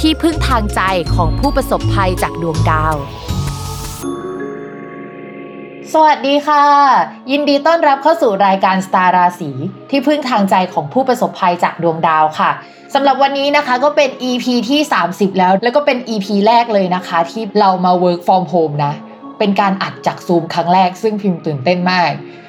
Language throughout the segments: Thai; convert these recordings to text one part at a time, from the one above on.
ที่พึ่งทางใจของผู้ประสบภัยจากดวงดาว สวัสดีค่ะ ยินดีต้อนรับเข้าสู่รายการสตาร์ราศีที่พึ่งทางใจของผู้ประสบภัยจากดวงดาวค่ะสำหรับวันนี้นะคะก็เป็น EP ที่ 30 แล้ว แล้วก็เป็น EP แรกเลยนะคะ ที่เรามา work from home นะ เป็นการอัดจากซูมครั้งแรกซึ่งพิมพ์ตื่นเต้นมาก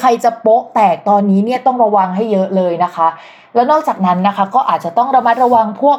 ใครจะโป๊ะแตกตอนนี้เนี่ยต้องระวังให้เยอะเลยนะคะ แล้วนอกจากนั้นนะคะก็อาจจะต้องระมัดระวังพวก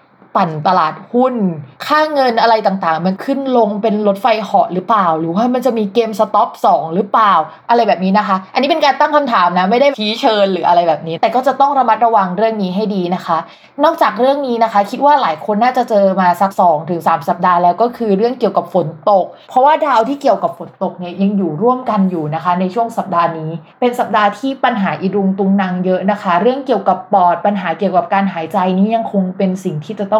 ปั่นตลาดหุ้น ค่าเงินอะไรต่างๆ มันขึ้นลงเป็นรถไฟเหาะหรือเปล่า หรือว่ามันจะมีเกมสต็อปสองหรือเปล่า อะไรแบบนี้นะคะ อันนี้เป็นการตั้งคำถามนะ ไม่ได้ชี้เชิญหรืออะไรแบบนี้ แต่ก็จะต้องระมัดระวังเรื่องนี้ให้ดีนะคะ นอกจากเรื่องนี้นะคะ คิดว่าหลายคนน่าจะเจอมาสัก2ถึง3สัปดาห์แล้วก็คือเรื่องเกี่ยวกับฝนตก เพราะว่าดาวที่เกี่ยวกับฝนตกเนี่ยยังอยู่ร่วมกันอยู่นะคะ ในช่วงสัปดาห์นี้ เป็นสัปดาห์ที่ปัญหาอีรุงตุงนางเยอะนะคะ เรื่องเกี่ยวกับปอดปัญหาเกี่ยวกับการหายใจนี้ยังคงเป็นสิ่งที่จะต้อ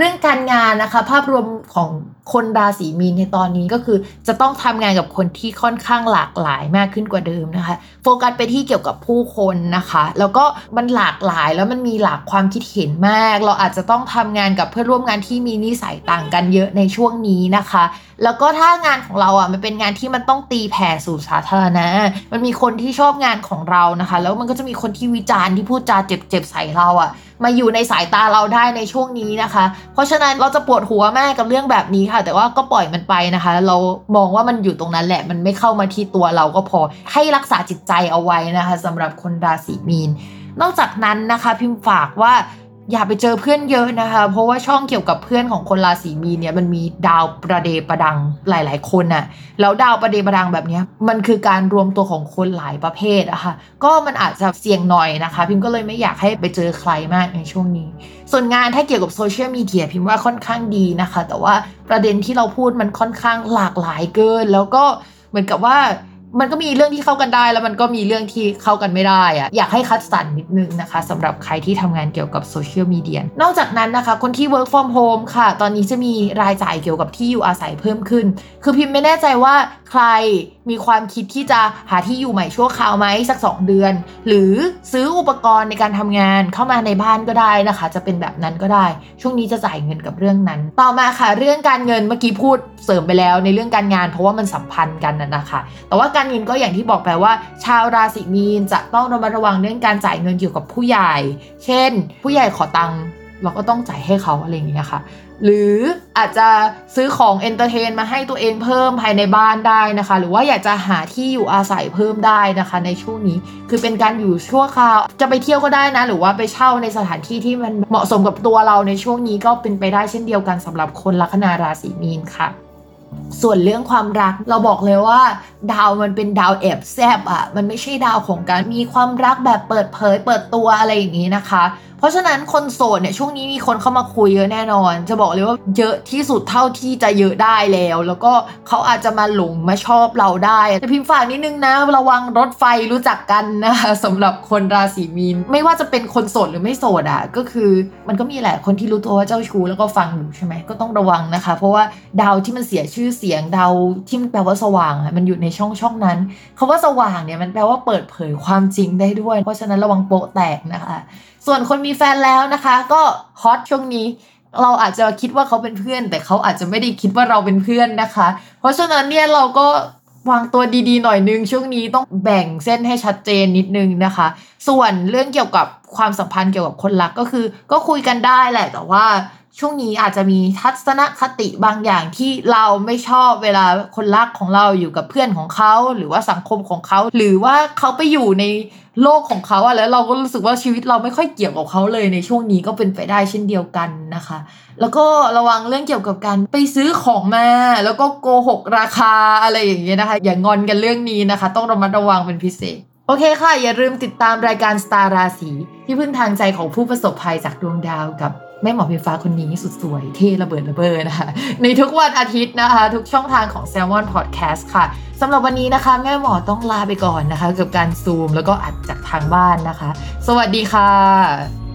เรื่องการงานนะคะ ภาพรวมของคนราศีมีนในตอนนี้ก็คือ จะต้องทำงานกับคนที่ค่อนข้างหลากหลายมากขึ้นกว่าเดิมนะคะ โฟกัสไปที่เกี่ยวกับผู้คนนะคะ แล้วก็มันหลากหลายแล้วมันมีหลากความคิดเห็นมาก เราอาจจะต้องทำงานกับเพื่อนร่วมงานที่มีนิสัยต่างกันเยอะในช่วงนี้นะคะ แล้วก็ถ้างานของเราอะมันเป็นงานที่มันต้องตีแผ่สู่สาธารณะมันมีคนที่ชอบงานของเรานะคะ แล้วมันก็จะมีคนที่วิจารณ์ที่พูดจาเจ็บๆใส่เราอะ มาอยู่ในสายตาเราได้ในช่วงนี้นะคะ เพราะฉะนั้นเราจะปวดหัวมากกับเรื่องแบบนี้ค่ะ แต่ว่าก็ปล่อยมันไปนะคะ เรามองว่ามันอยู่ตรงนั้นแหละ มันไม่เข้ามาที่ตัวเราก็พอ ให้รักษาจิตใจเอาไว้นะคะสำหรับคนราศีมีน นอกจากนั้นนะคะ พิมพ์ฝากว่า อย่าไปเจอเพื่อนเยอะนะคะ เพราะว่าช่องเกี่ยวกับเพื่อนของคนราศีมีนเนี่ยมันมีดาวประเดประดังหลาย ๆ คนน่ะแล้วดาวประเดประดังแบบนี้มันคือการรวมตัวของคนหลายประเภทอะค่ะก็มันอาจจะเสี่ยงหน่อยนะคะ พิมพ์ก็เลยไม่อยากให้ไปเจอใครมากในช่วงนี้ ส่วนงานถ้าเกี่ยวกับโซเชียลมีเดียพิมพ์ว่าค่อนข้างดีนะคะ แต่ว่าประเด็นที่เราพูดมันค่อนข้างหลากหลายเกิน แล้วก็เหมือนกับว่า มันก็มีเรื่องที่เข้ากันได้ แล้วมันก็มีเรื่องที่เข้ากันไม่ได้อะอยากให้คัดสรรนิดนึงนะคะสำหรับใครที่ทำงานเกี่ยวกับโซเชียลมีเดียนอกจากนั้นนะคะ คนที่ work from home ค่ะ ตอนนี้จะมีรายจ่ายเกี่ยวกับที่อยู่อาศัยเพิ่มขึ้น คือพิมพ์ไม่แน่ใจว่าใครมีความคิดที่จะหาที่อยู่ใหม่ชั่วคราวไหมสัก 2 เดือน หรือซื้ออุปกรณ์ในการทำงานเข้ามาในบ้านก็ได้นะคะ จะเป็นแบบนั้นก็ได้ ช่วงนี้จะจ่ายเงินกับเรื่องนั้น ต่อมาค่ะ เรื่องการเงินเมื่อกี้พูดเสริมไปแล้วในเรื่องการงาน เพราะว่ามันสัมพันธ์กันนะนะคะ แต่ว่าการเงินก็อย่างที่บอกไปว่า ชาวราศีมีนจะต้องระมัดระวังเรื่องการจ่ายเงินเกี่ยวกับผู้ใหญ่ เช่น ผู้ใหญ่ขอตังค์เราก็ต้องจ่ายให้เขาอะไรอย่างเงี้ยค่ะหรืออาจจะซื้อของ entertain มาให้ตัวเองเพิ่มภายในบ้านได้นะคะ หรือว่าอยากจะหาที่อยู่อาศัยเพิ่มได้นะคะ ในช่วงนี้คือเป็นการอยู่ชั่วคราว จะไปเที่ยวก็ได้นะ หรือว่าไปเช่าในสถานที่ที่มันเหมาะสมกับตัวเราในช่วงนี้ก็เป็นไปได้เช่นเดียวกันสำหรับคนลัคนาราศีมีนค่ะ ส่วนเรื่องความรักเราบอกเลยว่า ดาวมันเป็นดาวแอบแซบอะมันไม่ใช่ดาวของการมีความรักแบบเปิดเผย เปิดตัวอะไรอย่างนี้นะคะ เพราะฉะนั้นคนโสดเนี่ยช่วงนี้มีคนเข้ามาคุยเยอะแน่นอน จะบอกเลยว่าเยอะที่สุดเท่าที่จะเยอะได้แล้ว แล้วก็เขาอาจจะมาหลงมาชอบเราได้แต่พิมพ์ฝากนิดนึงนะระวังรถไฟรู้จักกันนะคะสำหรับคนราศีมีน ไม่ว่าจะเป็นคนโสดหรือไม่โสดอะก็คือมันก็มีแหละคนที่รู้ตัวว่าเจ้าชู้แล้วก็ฟังอยู่ใช่ไหมก็ต้องระวังนะคะ เพราะว่าดาวที่มันเสียชื่อเสียงดาวที่มันแปลว่าสว่างอะมันอยู่ในช่องช่องนั้นคาว่าสว่างเนี่ยมันแปลว่าเปิดเผยความจริงได้ด้วย เพราะฉะนั้นระวังโปะแตกนะคะ ส่วนคนมีีแฟนแล้วนะคะ ก็ฮอตช่วงนี้เราอาจจะคิดว่าเขาเป็นเพื่อน แต่เขาอาจจะไม่ได้คิดว่าเราเป็นเพื่อนนะคะ เพราะฉะนั้นเนี่ยเราก็วางตัวดีๆหน่อยนึงช่วงนี้ต้องแบ่งเส้นให้ชัดเจนนิดนึงนะคะ ส่วนเรื่องเกี่ยวกับความสัมพันธ์เกี่ยวกับคนรักก็คือ ก็คุยกันได้แหละ แต่ว่า ช่วงนี้อาจจะมีทัศนคติบางอย่างที่เราไม่ชอบเวลาคนรักของเราอยู่กับเพื่อนของเขา หรือว่าสังคมของเขา หรือว่าเขาไปอยู่ในโลกของเขาอะแล้วเราก็รู้สึกว่าชีวิตเราไม่ค่อยเกี่ยวกับเขาเลยในช่วงนี้ก็เป็นไปได้เช่นเดียวกันนะคะ แล้วก็ระวังเรื่องเกี่ยวกับการไปซื้อของมา แล้วก็โกหกราคาอะไรอย่างเงี้ยนะคะ อย่างอนกันเรื่องนี้นะคะ ต้องระมัดระวังเป็นพิเศษโอเคค่ะ อย่าลืมติดตามรายการสตาร์ราศีที่พึ่งทางใจของผู้ประสบภัยจากดวงดาวกับ แม่หมอพิมฟ้าคนนี้สุดสวยเท่ระเบิดระเบ้อนะคะ ในทุกวันอาทิตย์นะคะ ทุกช่องทางของ s ซ l m o n Podcast ค่ะสำหรับวันนี้นะคะ แม่หมอต้องลาไปก่อนนะคะ กับการซูมแล้วก็อัดจากทางบ้านนะคะ สวัสดีค่ะ